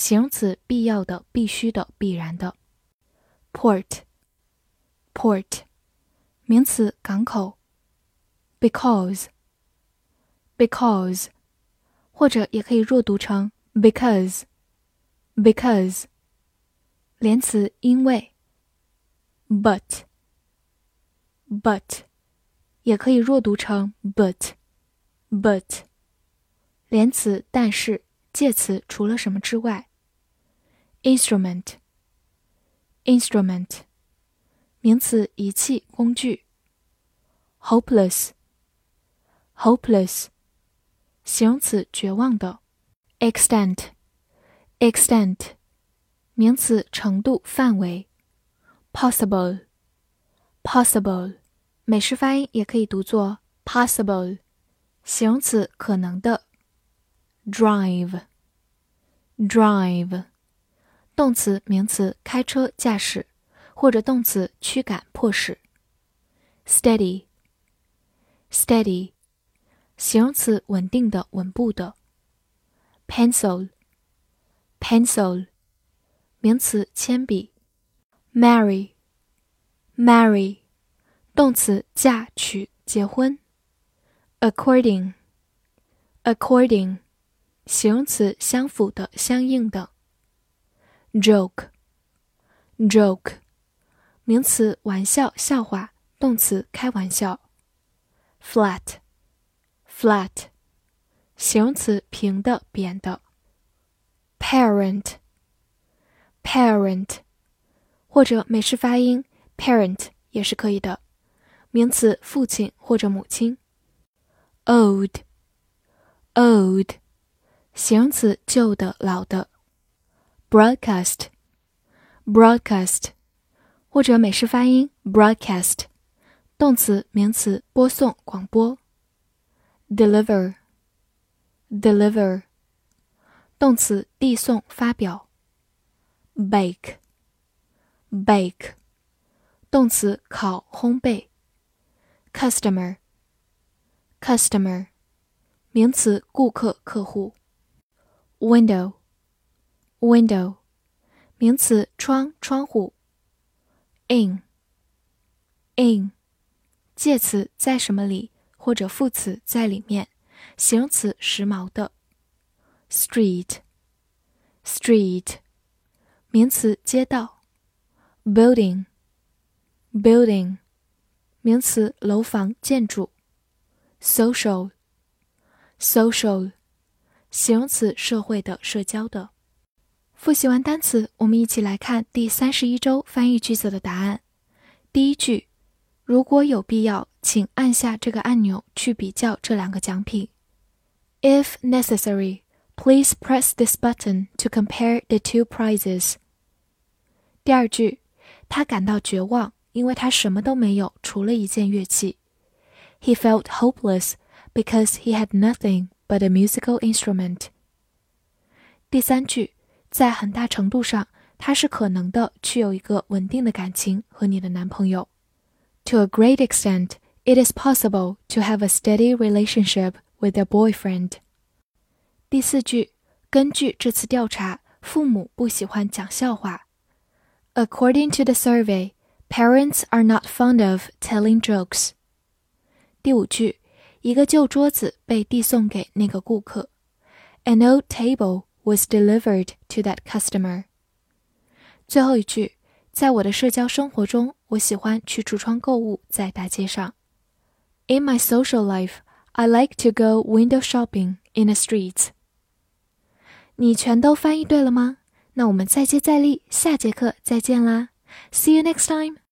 形容词，必要的、必须的、必然的。port，port，名词，港口。because，because，或者也可以弱读成 because，because。连词，因为。but，but，也可以弱读成 but，but。连词，但是；介词，除了什么之外。instrument instrument 名词，仪器、工具。hopeless hopeless 形容词，绝望的。extent extent 名词，程度、范围。possible possible 美式发音也可以读作 possible，形容词，可能的。drive drive 动词、名词，开车、驾驶，或者动词，驱赶、迫使。steady，steady，形容词，稳定的、稳步的。pencil，pencil，名词，铅笔。marry，marry，动词，嫁娶、结婚。according，according，形容词，相符的、相应的。joke，joke，名词，玩笑、笑话；动词，开玩笑。flat，flat，形容词，平的、扁的。parent，parent，或者美式发音，parent 也是可以的。名词，父亲或者母亲。old，old，形容词，旧的、老的。broadcast，broadcast，或者美式发音 broadcast，动词名词播送广播；deliver，deliver，动词递送发表；bake，bake，动词烤烘焙；customer，customer，名词顾客客户；window。window，名词，窗、窗户。in，in，介词在什么里，或者副词在里面，形容词时髦的。street，street，名词街道。building，building，名词楼房、建筑。social，social，形容词社会的、社交的。复习完单词，我们一起来看第三十一周翻译句子的答案。第一句，如果有必要，请按下这个按钮去比较这两个奖品。If necessary, please press this button to compare the two prizes. 第二句，他感到绝望，因为他什么都没有，除了一件乐器。He felt hopeless because he had nothing but a musical instrument. 第三句，在很大程度上，它是可能的去有一个稳定的感情和你的男朋友。To a great extent, it is possible to have a steady relationship with a boyfriend. 第四句，根据这次调查，父母不喜欢讲笑话。According to the survey, parents are not fond of telling jokes. 第五句，一个旧桌子被递送给那个顾客。An old table was delivered to that customer. 最后一句，在我的社交生活中，我喜欢去橱窗购物在大街上。In my social life, I like to go window shopping in the streets. 你全都翻译对了吗？那我们再接再厉，下节课再见啦！See you next time.